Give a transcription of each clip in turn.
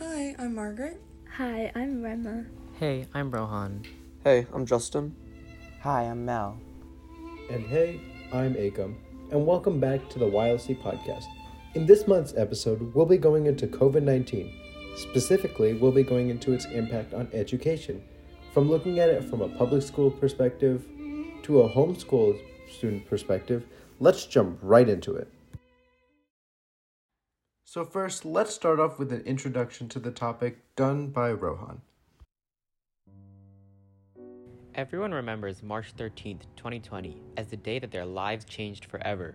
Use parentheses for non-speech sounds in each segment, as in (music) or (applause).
Hi, I'm Margaret. Hi, I'm Rema. Hey, I'm Rohan. Hey, I'm Justin. Hi, I'm Mel. And hey, I'm Akam. And welcome back to the YLC podcast. In this month's episode, we'll be going into COVID 19. Specifically, we'll be going into its impact on education, from looking at it from a public school perspective to a homeschool student perspective. Let's jump right into it. So, first, let's start off with an introduction to the topic done by Rohan. Everyone remembers March 13th, 2020, as the day that their lives changed forever.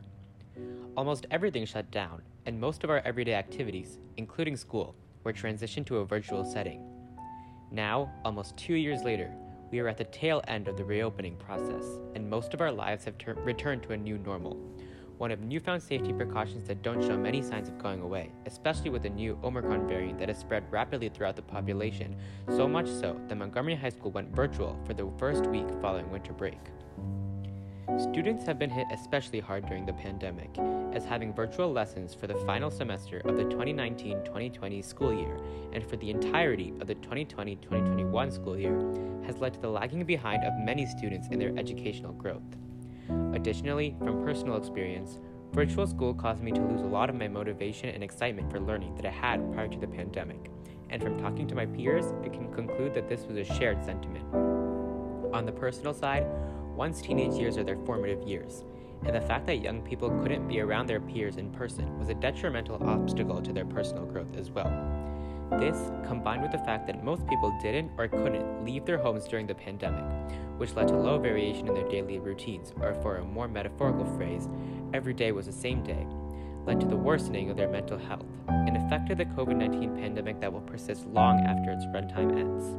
Almost everything shut down, and most of our everyday activities, including school, were transitioned to a virtual setting. Now, almost two years later, we are at the tail end of the reopening process, and most of our lives have ter- returned to a new normal. One of newfound safety precautions that don't show many signs of going away, especially with the new Omicron variant that has spread rapidly throughout the population, so much so that Montgomery High School went virtual for the first week following winter break. Students have been hit especially hard during the pandemic, as having virtual lessons for the final semester of the 2019 2020 school year and for the entirety of the 2020 2021 school year has led to the lagging behind of many students in their educational growth. Additionally, from personal experience, virtual school caused me to lose a lot of my motivation and excitement for learning that I had prior to the pandemic. And from talking to my peers, I can conclude that this was a shared sentiment. On the personal side, one's teenage years are their formative years, and the fact that young people couldn't be around their peers in person was a detrimental obstacle to their personal growth as well. This, combined with the fact that most people didn't or couldn't leave their homes during the pandemic, which led to low variation in their daily routines, or for a more metaphorical phrase, every day was the same day, led to the worsening of their mental health, and affected the COVID 19 pandemic that will persist long after its runtime ends.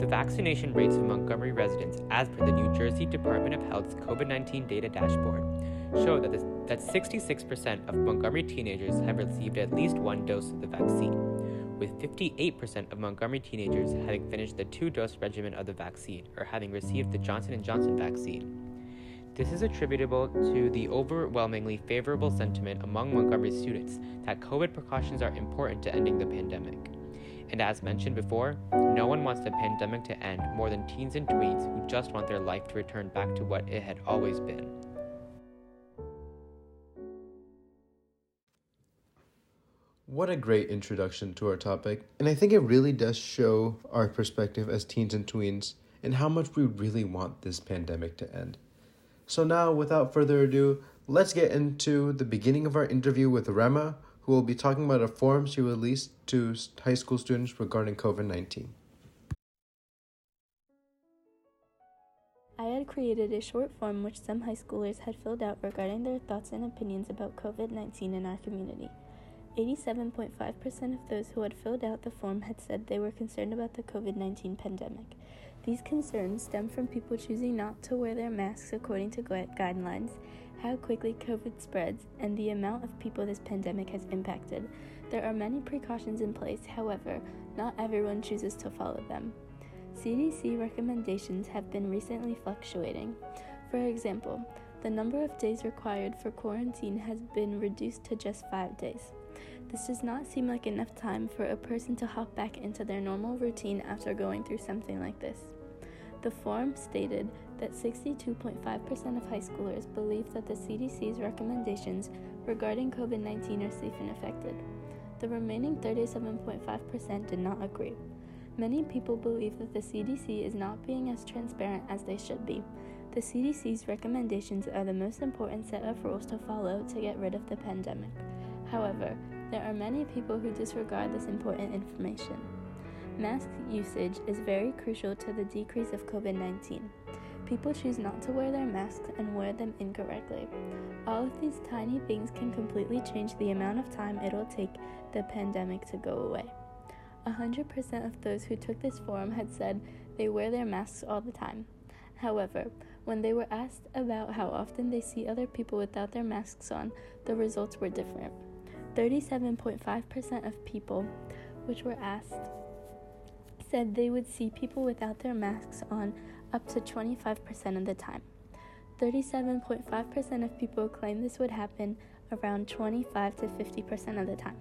The vaccination rates of Montgomery residents, as per the New Jersey Department of Health's COVID 19 data dashboard, show that, that 66% of Montgomery teenagers have received at least one dose of the vaccine with 58% of Montgomery teenagers having finished the two-dose regimen of the vaccine or having received the Johnson & Johnson vaccine. This is attributable to the overwhelmingly favorable sentiment among Montgomery students that COVID precautions are important to ending the pandemic. And as mentioned before, no one wants the pandemic to end more than teens and tweens who just want their life to return back to what it had always been. What a great introduction to our topic, and I think it really does show our perspective as teens and tweens and how much we really want this pandemic to end. So, now, without further ado, let's get into the beginning of our interview with Rema, who will be talking about a form she released to high school students regarding COVID 19. I had created a short form which some high schoolers had filled out regarding their thoughts and opinions about COVID 19 in our community. 87.5% of those who had filled out the form had said they were concerned about the COVID 19 pandemic. These concerns stem from people choosing not to wear their masks according to guidelines, how quickly COVID spreads, and the amount of people this pandemic has impacted. There are many precautions in place, however, not everyone chooses to follow them. CDC recommendations have been recently fluctuating. For example, the number of days required for quarantine has been reduced to just five days. This does not seem like enough time for a person to hop back into their normal routine after going through something like this. The form stated that 62.5% of high schoolers believe that the CDC's recommendations regarding COVID 19 are safe and effective. The remaining 37.5% did not agree. Many people believe that the CDC is not being as transparent as they should be. The CDC's recommendations are the most important set of rules to follow to get rid of the pandemic. However, there are many people who disregard this important information. Mask usage is very crucial to the decrease of COVID 19. People choose not to wear their masks and wear them incorrectly. All of these tiny things can completely change the amount of time it'll take the pandemic to go away. 100% of those who took this forum had said they wear their masks all the time. However, when they were asked about how often they see other people without their masks on, the results were different. 37.5% of people, which were asked, said they would see people without their masks on up to 25% of the time. 37.5% of people claim this would happen around 25 to 50% of the time.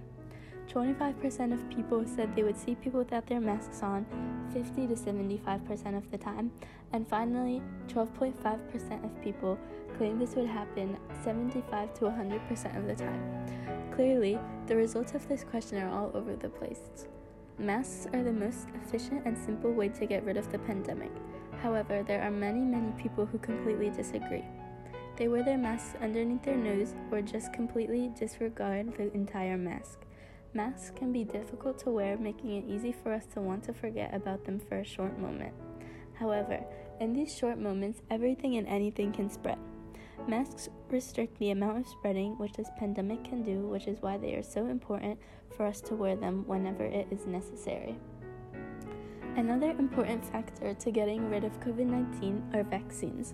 25% of people said they would see people without their masks on 50 to 75% of the time. And finally, 12.5% of people claim this would happen 75 to 100% of the time. Clearly, the results of this question are all over the place. Masks are the most efficient and simple way to get rid of the pandemic. However, there are many, many people who completely disagree. They wear their masks underneath their nose or just completely disregard the entire mask. Masks can be difficult to wear, making it easy for us to want to forget about them for a short moment. However, in these short moments, everything and anything can spread. Masks restrict the amount of spreading which this pandemic can do, which is why they are so important for us to wear them whenever it is necessary. Another important factor to getting rid of COVID 19 are vaccines.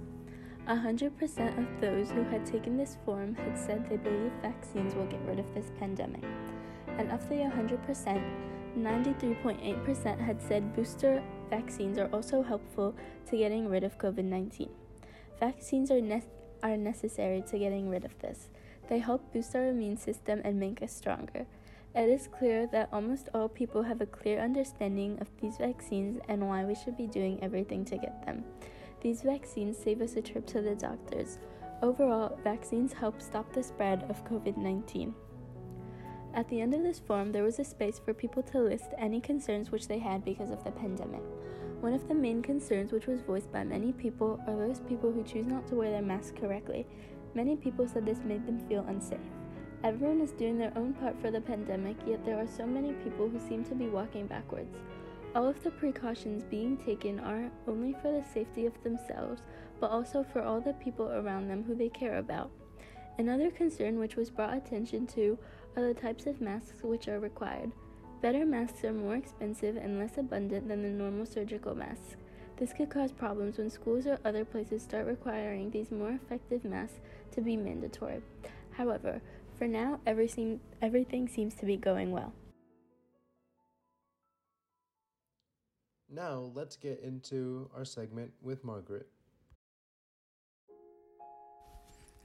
100% of those who had taken this form had said they believe vaccines will get rid of this pandemic. And of the 100%, 93.8% had said booster vaccines are also helpful to getting rid of COVID 19. Vaccines are, ne- are necessary to getting rid of this. They help boost our immune system and make us stronger. It is clear that almost all people have a clear understanding of these vaccines and why we should be doing everything to get them. These vaccines save us a trip to the doctors. Overall, vaccines help stop the spread of COVID 19. At the end of this form, there was a space for people to list any concerns which they had because of the pandemic. One of the main concerns, which was voiced by many people, are those people who choose not to wear their mask correctly. Many people said this made them feel unsafe. Everyone is doing their own part for the pandemic, yet there are so many people who seem to be walking backwards. All of the precautions being taken are only for the safety of themselves, but also for all the people around them who they care about. Another concern which was brought attention to are the types of masks which are required. Better masks are more expensive and less abundant than the normal surgical masks. This could cause problems when schools or other places start requiring these more effective masks to be mandatory. However, for now, everything, everything seems to be going well. Now, let's get into our segment with Margaret.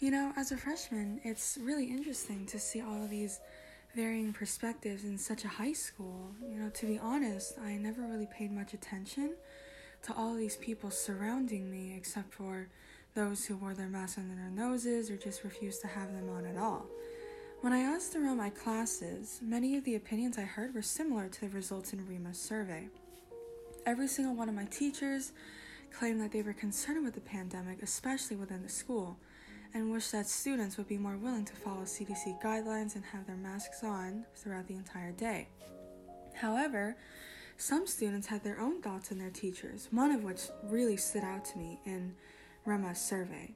You know, as a freshman, it's really interesting to see all of these varying perspectives in such a high school. You know, to be honest, I never really paid much attention to all these people surrounding me except for those who wore their masks under their noses or just refused to have them on at all. When I asked around my classes, many of the opinions I heard were similar to the results in Rema's survey. Every single one of my teachers claimed that they were concerned with the pandemic, especially within the school, and wished that students would be more willing to follow CDC guidelines and have their masks on throughout the entire day. However, some students had their own thoughts on their teachers, one of which really stood out to me in Rema's survey.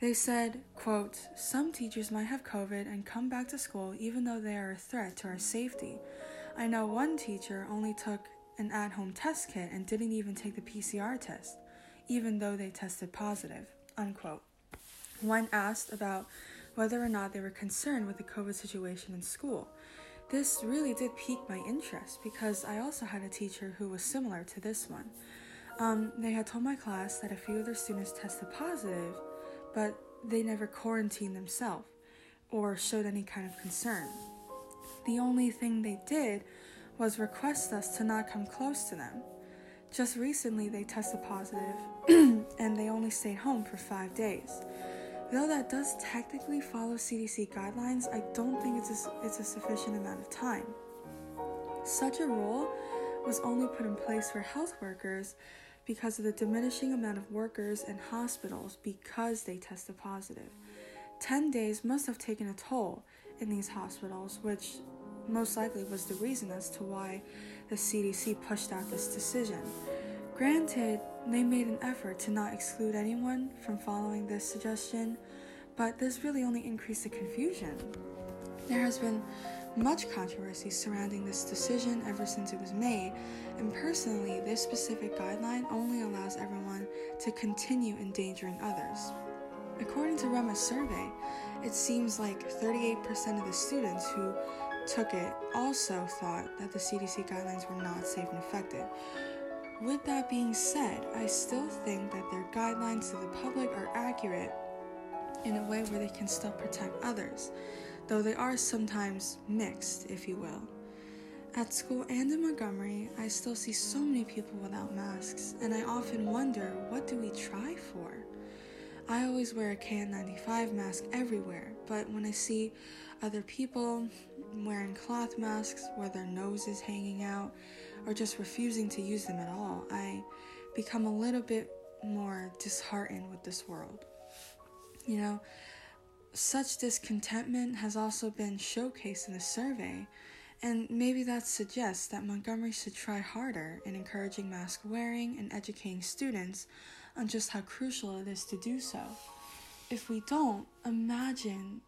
They said, quote, Some teachers might have COVID and come back to school even though they are a threat to our safety. I know one teacher only took an at home test kit and didn't even take the PCR test, even though they tested positive. Unquote. When asked about whether or not they were concerned with the COVID situation in school, this really did pique my interest because I also had a teacher who was similar to this one. Um, they had told my class that a few of their students tested positive but they never quarantined themselves or showed any kind of concern. The only thing they did was request us to not come close to them. Just recently, they tested positive (clears throat) and they only stayed home for five days. Though that does technically follow CDC guidelines, I don't think it's a, it's a sufficient amount of time. Such a rule was only put in place for health workers because of the diminishing amount of workers in hospitals because they tested positive. 10 days must have taken a toll in these hospitals, which most likely was the reason as to why the CDC pushed out this decision. Granted, they made an effort to not exclude anyone from following this suggestion, but this really only increased the confusion. There has been much controversy surrounding this decision ever since it was made, and personally, this specific guideline only allows everyone to continue endangering others. According to Rema's survey, it seems like 38% of the students who took it also thought that the CDC guidelines were not safe and effective. With that being said, I still think that their guidelines to the public are accurate in a way where they can still protect others though they are sometimes mixed, if you will. At school and in Montgomery, I still see so many people without masks, and I often wonder what do we try for? I always wear a KN95 mask everywhere, but when I see other people wearing cloth masks where their nose is hanging out or just refusing to use them at all, I become a little bit more disheartened with this world. You know, such discontentment has also been showcased in the survey, and maybe that suggests that Montgomery should try harder in encouraging mask wearing and educating students on just how crucial it is to do so. If we don't, imagine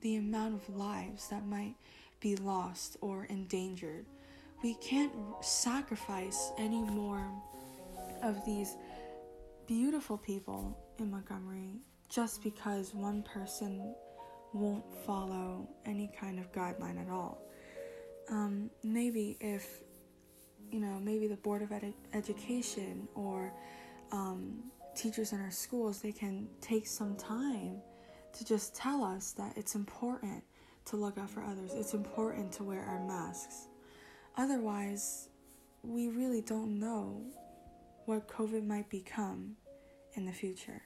the amount of lives that might be lost or endangered. We can't sacrifice any more of these beautiful people in Montgomery just because one person won't follow any kind of guideline at all. Um, maybe if, you know, maybe the Board of Ed- Education or um, teachers in our schools, they can take some time to just tell us that it's important to look out for others, it's important to wear our masks. Otherwise, we really don't know what COVID might become in the future.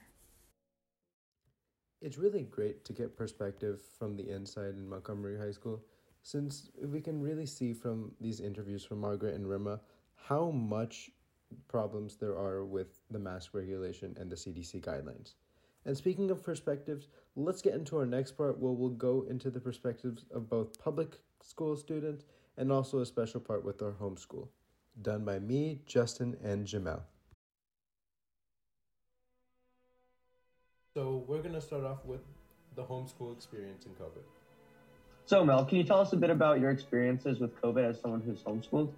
It's really great to get perspective from the inside in Montgomery High School, since we can really see from these interviews from Margaret and Rema how much problems there are with the mask regulation and the CDC guidelines. And speaking of perspectives, let's get into our next part where we'll go into the perspectives of both public school students and also a special part with our homeschool, done by me, Justin, and Jamel. So we're gonna start off with the homeschool experience in COVID. So Mel, can you tell us a bit about your experiences with COVID as someone who's homeschooled?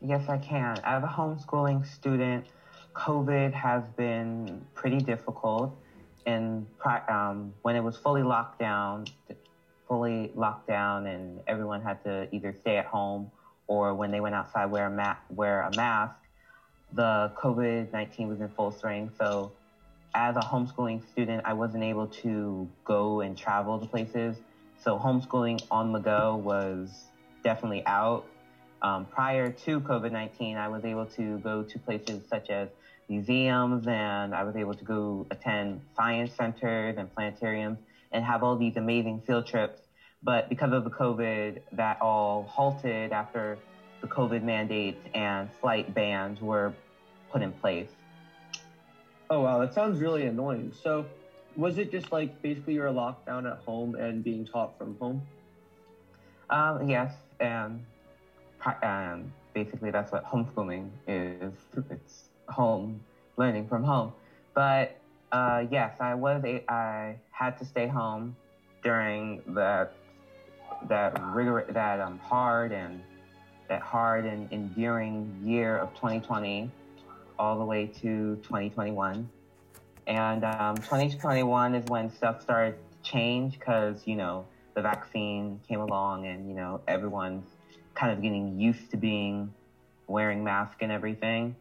Yes, I can. As a homeschooling student, COVID has been pretty difficult. And um, when it was fully locked down, fully locked down, and everyone had to either stay at home or when they went outside wear a ma- wear a mask, the COVID nineteen was in full swing. So as a homeschooling student, I wasn't able to go and travel to places. So homeschooling on the go was definitely out. Um, prior to COVID 19, I was able to go to places such as museums and I was able to go attend science centers and planetariums and have all these amazing field trips. But because of the COVID, that all halted after the COVID mandates and flight bans were put in place. Oh wow, that sounds really annoying. So, was it just like basically you're locked down at home and being taught from home? Um, yes, and um, basically that's what homeschooling is. It's home learning from home. But uh, yes, I was a, I had to stay home during that that rigor that um hard and that hard and enduring year of 2020 all the way to 2021. And um, 2021 is when stuff started to change because, you know, the vaccine came along and, you know, everyone's kind of getting used to being wearing masks and everything.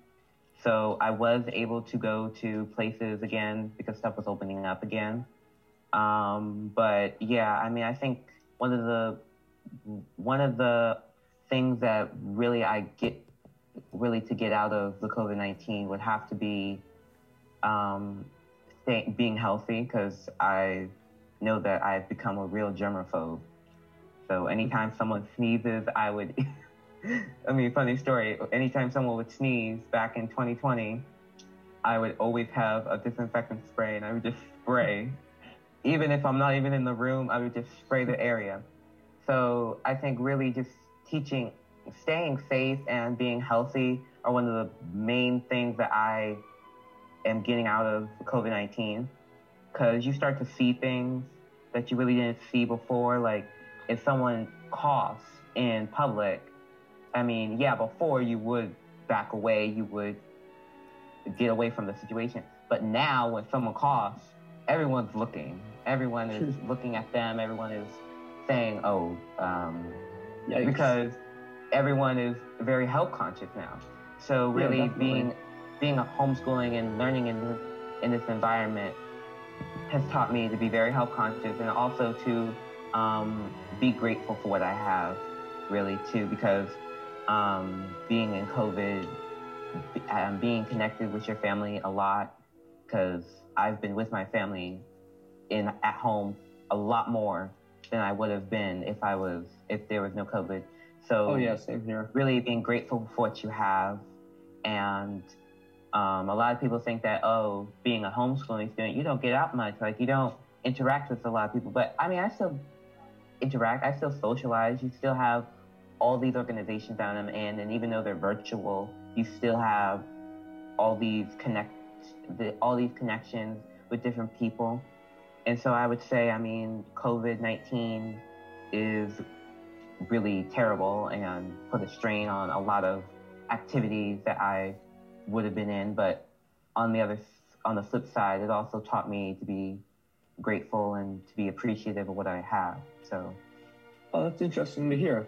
So I was able to go to places again because stuff was opening up again. Um, but yeah, I mean, I think one of the one of the things that really I get really to get out of the COVID 19 would have to be um, stay, being healthy because I know that I've become a real germaphobe. So anytime someone sneezes, I would, (laughs) I mean, funny story, anytime someone would sneeze back in 2020, I would always have a disinfectant spray and I would just spray. Even if I'm not even in the room, I would just spray the area. So I think really just teaching staying safe and being healthy are one of the main things that I am getting out of COVID 19 because you start to see things that you really didn't see before. Like if someone coughs in public, I mean, yeah, before you would back away, you would get away from the situation. But now when someone coughs, everyone's looking. Everyone is (laughs) looking at them. Everyone is saying, oh, um, because everyone is very health conscious now. So really yeah, being being a homeschooling and learning in this in this environment has taught me to be very health conscious and also to um, be grateful for what I have really too because um, being in COVID, um, being connected with your family a lot because I've been with my family in at home a lot more than I would have been if I was if there was no COVID. So Oh yeah, same here. really being grateful for what you have. And um, a lot of people think that, oh, being a homeschooling student, you don't get out much. Like, you don't interact with a lot of people. But I mean, I still interact, I still socialize. You still have all these organizations that I'm in. And even though they're virtual, you still have all these connect, the, all these connections with different people. And so I would say, I mean, COVID 19 is really terrible and put a strain on a lot of activities that I would have been in. But on the other, on the flip side, it also taught me to be grateful and to be appreciative of what I have. So, Oh, that's interesting to hear.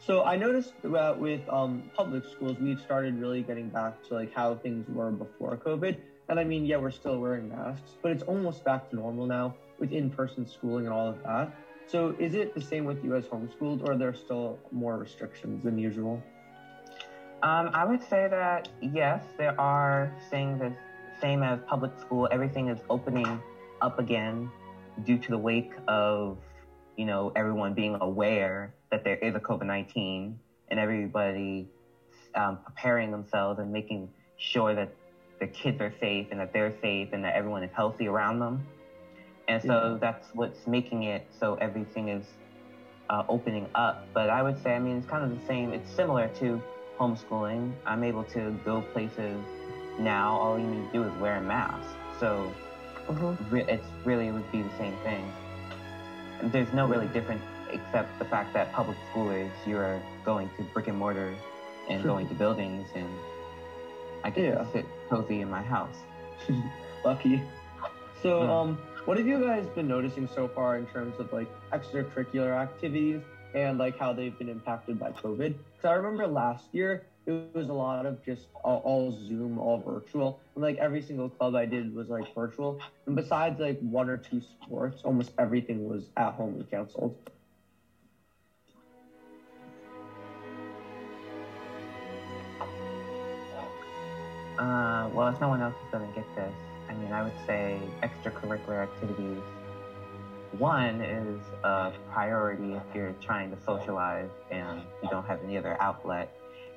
So I noticed with um, public schools, we've started really getting back to like how things were before COVID. And I mean, yeah, we're still wearing masks, but it's almost back to normal now with in-person schooling and all of that. So is it the same with you as homeschooled, or are there still more restrictions than usual? um, I would say that yes, there are things that same as public school. Everything is opening up again due to the wake of you know everyone being aware that there is a COVID nineteen and everybody um, preparing themselves and making sure that the kids are safe and that they're safe and that everyone is healthy around them. And so Yeah. that's what's making it so everything is uh, opening up. But I would say, I mean, it's kind of the same. It's similar to homeschooling. I'm able to go places now. All you need to do is wear a mask. So re- it's really it would be the same thing. There's no really difference except the fact that public schoolers, you're going to brick and mortar and going to buildings, and I get Yeah. to sit cozy in my house. (laughs) Lucky. So, Hmm. um, what have you guys been noticing so far in terms of like extracurricular activities and like how they've been impacted by COVID? Because I remember last year it was a lot of just all, all Zoom, all virtual, and like every single club I did was like virtual. And besides like one or two sports, almost everything was at home and canceled. Uh, well, if no one else is going to get this, I mean, I would say extracurricular activities. One is a priority if you're trying to socialize and you don't have any other outlet.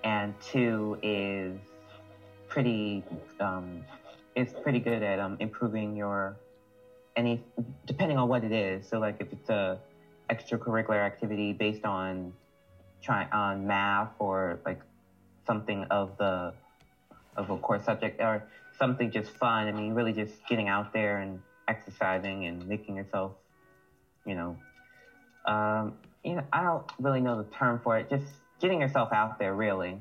And two is pretty, um, it's pretty good at um, improving your any, depending on what it is. So, like, if it's a extracurricular activity based on try on math or like something of the of a core subject or something just fun. I mean, really just getting out there and exercising and making yourself, you know, um, you know, I don't really know the term for it. Just getting yourself out there, really.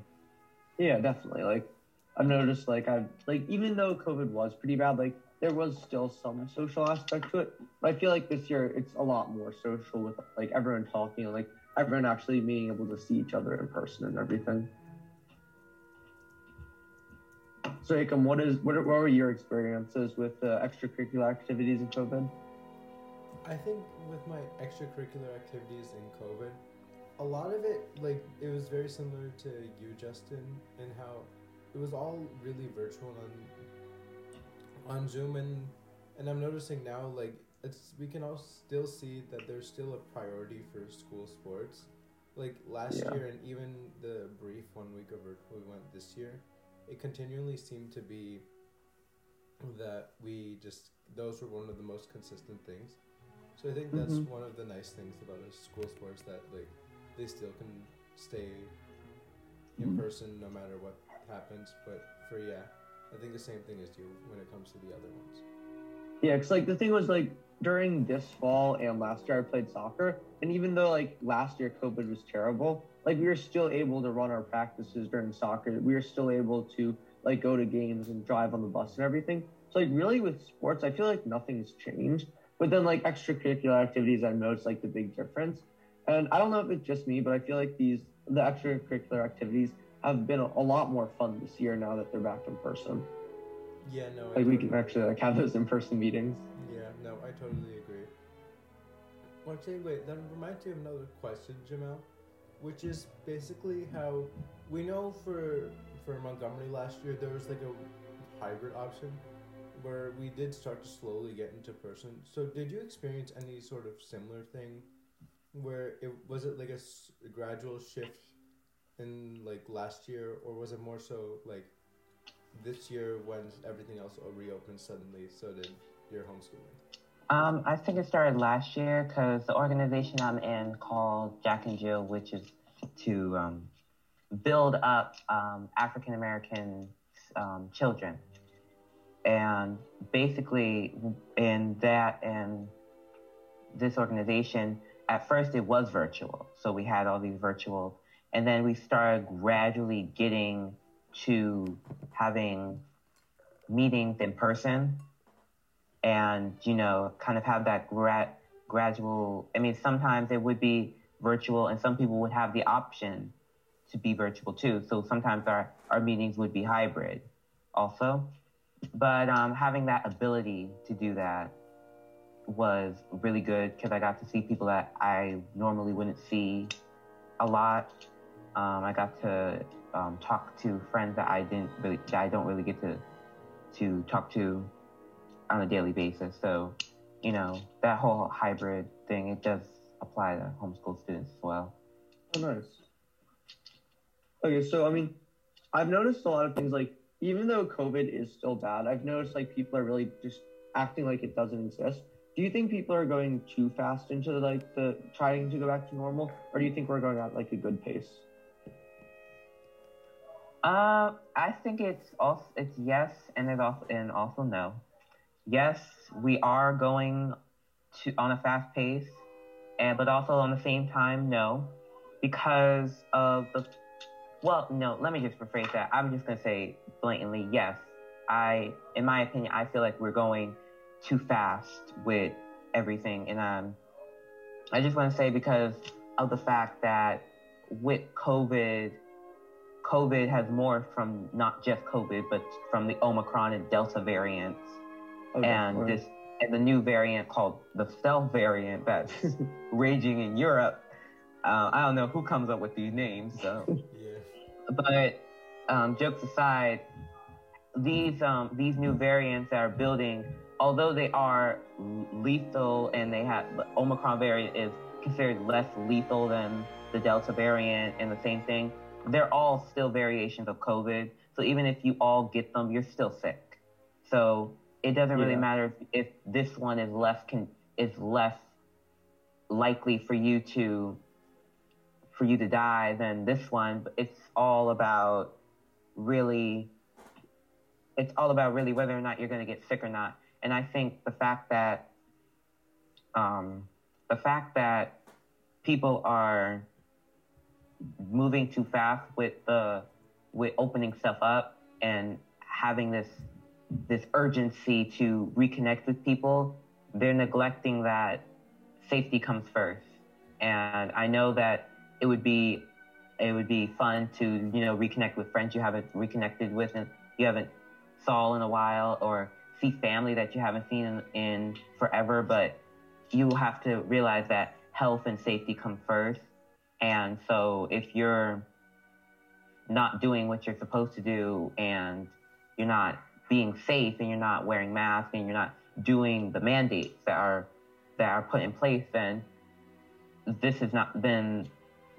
Yeah, definitely. Like I've noticed like I've like even though COVID was pretty bad, like there was still some social aspect to it. But I feel like this year it's a lot more social with like everyone talking and like everyone actually being able to see each other in person and everything. So Akam, what is what, are, what were your experiences with uh, extracurricular activities in COVID? I think with my extracurricular activities in COVID, a lot of it, like, it was very similar to you, Justin, and how it was all really virtual on on Zoom, and and I'm noticing now, like, it's we can all still see that there's still a priority for school sports. Like last Yeah. year, and even the brief one week of virtual we went this year, it continually seemed to be that we just those were one of the most consistent things. So I think that's Mhm. one of the nice things about a school sports that like they still can stay in Mhm. person no matter what happens. But for yeah, I think the same thing is you when it comes to the other ones. Yeah, because like the thing was like during this fall and last year I played soccer, and even though like last year COVID was terrible, like we were still able to run our practices during soccer. We were still able to like go to games and drive on the bus and everything. So like really with sports, I feel like nothing's changed. But then like extracurricular activities, I've noticed like the big difference. And I don't know if it's just me, but I feel like these the extracurricular activities have been a, a lot more fun this year now that they're back in person. Yeah, no, I Like we can actually like have those in person meetings. Yeah, no, I totally agree. Well, actually, wait, that reminds me of another question, Jamel. Which is basically how we know for for Montgomery last year there was like a hybrid option where we did start to slowly get into person. So did you experience any sort of similar thing where it was it like a, s- a gradual shift in like last year or was it more so like this year when everything else reopened suddenly so did your homeschooling? Um, I think it started last year because the organization I'm in called Jack and Jill, which is to um, build up um, African American um, children. And basically, in that and this organization, at first it was virtual. So we had all these virtual, and then we started gradually getting to having meetings in person and you know kind of have that grad gradual i mean sometimes it would be virtual and some people would have the option to be virtual too. So sometimes our, our meetings would be hybrid also. But um, having that ability to do that was really good because i got to see people that i normally wouldn't see a lot. Um, i got to um, talk to friends that i didn't really that i don't really get to to talk to on a daily basis. So, you know, that whole hybrid thing, it does apply to homeschool students as well. Oh, nice. Okay, so I mean, I've noticed a lot of things like even though COVID is still bad, I've noticed like people are really just acting like it doesn't exist. Do you think people are going too fast into like the trying to go back to normal, or do you think we're going at like a good pace? Uh, I think it's also it's yes and it's also and also no. Yes, we are going to on a fast pace, and but also on the same time no, because of the well no. Let me just rephrase that. I'm just gonna say blatantly yes. I, in my opinion, I feel like we're going too fast with everything, and um, I just want to say because of the fact that with COVID COVID has morphed from not just COVID, but from the Omicron and Delta variants, Okay, and right. this and the new variant called the Stealth variant that's (laughs) raging in Europe. Uh, I don't know who comes up with these names, so (laughs) Yeah. but um, jokes aside, these um, these new variants that are building, although they are lethal and they have the Omicron variant is considered less lethal than the Delta variant and the same thing, they're all still variations of COVID. So even if you all get them, you're still sick. So it doesn't really Yeah. matter if, if this one is less con- is less likely for you to for you to die than this one. But it's all about really it's all about really whether or not you're going to get sick or not. And I think the fact that um, the fact that people are moving too fast with the with opening stuff up and having this this urgency to reconnect with people, they're neglecting that safety comes first. And I know that it would be it would be fun to you know reconnect with friends you haven't reconnected with and you haven't saw in a while or see family that you haven't seen in, in forever but you have to realize that health and safety come first and so if you're not doing what you're supposed to do and you're not being safe and you're not wearing masks and you're not doing the mandates that are that are put in place then this is not then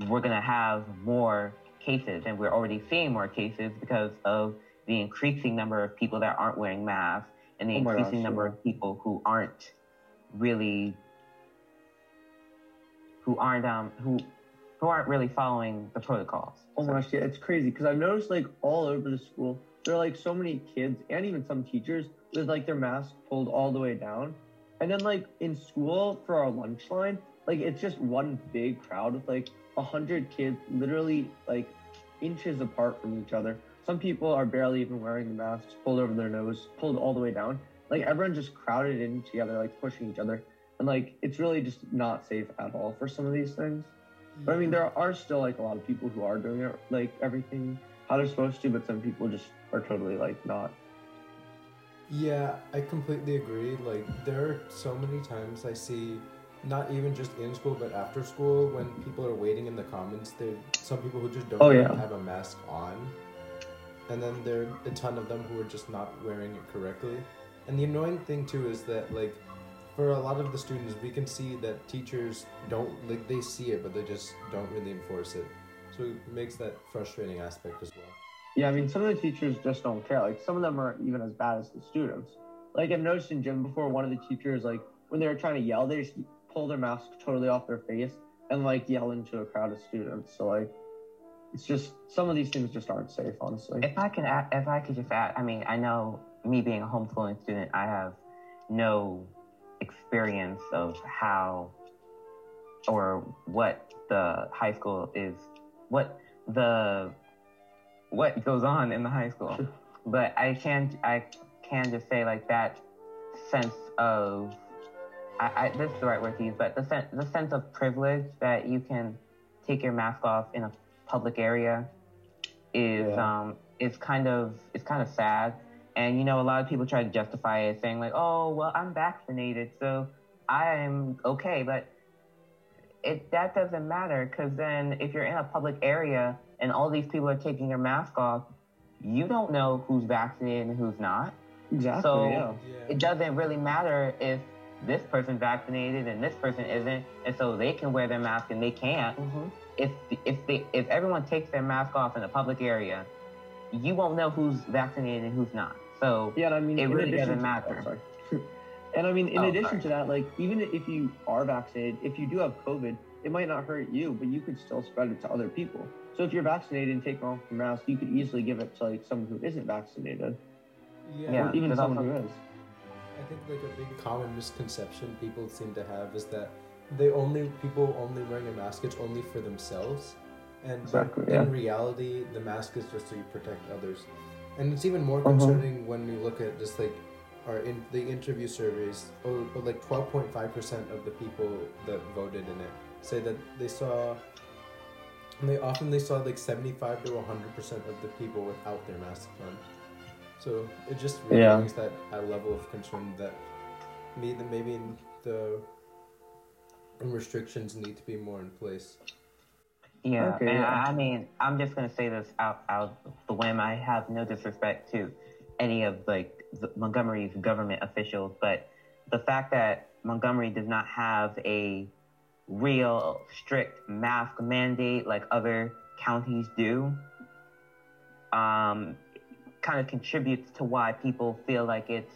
we're going to have more cases and we're already seeing more cases because of the increasing number of people that aren't wearing masks and the Oh increasing gosh, number yeah. of people who aren't really who aren't um who who aren't really following the protocols. Oh my gosh, yeah, it's crazy because I've noticed like all over the school, there are like so many kids and even some teachers with like their mask pulled all the way down. And then like in school for our lunch line, like it's just one big crowd with like a hundred kids literally like inches apart from each other. Some people are barely even wearing the masks, pulled over their nose, pulled all the way down. Like everyone just crowded in together, like pushing each other. And like it's really just not safe at all for some of these things. But I mean, there are still like a lot of people who are doing it, like everything how they're supposed to, but some people just are totally like not. Yeah, I completely agree. Like there are so many times I see not even just in school but after school when people are waiting in the comments there some people who just don't Oh, yeah. have a mask on and then there are a ton of them who are just not wearing it correctly and the annoying thing too is that like for a lot of the students we can see that teachers don't like they see it but they just don't really enforce it so it makes that frustrating aspect as well Yeah, I mean, some of the teachers just don't care. Like, some of them are even as bad as the students. Like, I've noticed in gym before, one of the teachers, like, when they were trying to yell, they just pull their mask totally off their face and, like, yell into a crowd of students. So, like, it's just, some of these things just aren't safe, honestly. If I can, add, if I could just add, I mean, I know me being a homeschooling student, I have no experience of how or what the high school is, what the what goes on in the high school. But I can I can just say like that sense of I, I this is the right word to use, but the sense the sense of privilege that you can take your mask off in a public area is Yeah. um is kind of it's kind of sad. And you know, a lot of people try to justify it saying like, "Oh, well, I'm vaccinated, so I'm okay." But it that doesn't matter because then if you're in a public area and all these people are taking their mask off, you don't know who's vaccinated and who's not. exactly, So- yeah. It doesn't really matter if this person vaccinated and this person isn't, and so they can wear their mask and they can't. hmm If if they if everyone takes their mask off in a public area, you won't know who's vaccinated and who's not. So Yeah, I mean, It really doesn't to- matter. oh, sorry. And I mean, in Oh, addition sorry. to that, like even if you are vaccinated, if you do have COVID, it might not hurt you, but you could still spread it to other people. So if you're vaccinated and take off your mask, you could easily give it to like someone who isn't vaccinated, Yeah, or even someone who is. I think like a big common misconception people seem to have is that they only people only wearing a mask it's only for themselves, and Exactly, in yeah. reality the mask is just so you protect others, and it's even more Uh-huh. concerning when you look at just like our in the interview surveys. Oh, but like twelve point five percent of the people that voted in it say that they saw. They often they saw like seventy five to hundred percent of the people without their masks on. So it just really Yeah. brings that a level of concern that maybe maybe the restrictions need to be more in place. Yeah, Okay, and yeah. I I mean, I'm just gonna say this out out of the whim. I have no disrespect to any of like the Montgomery's government officials, but the fact that Montgomery does not have a real strict mask mandate like other counties do, um, kind of contributes to why people feel like it's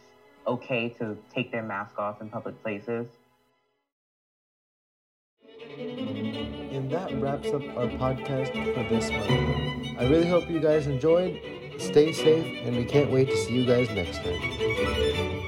okay to take their mask off in public places. And that wraps up our podcast for this month. I really hope you guys enjoyed. Stay safe, and we can't wait to see you guys next time.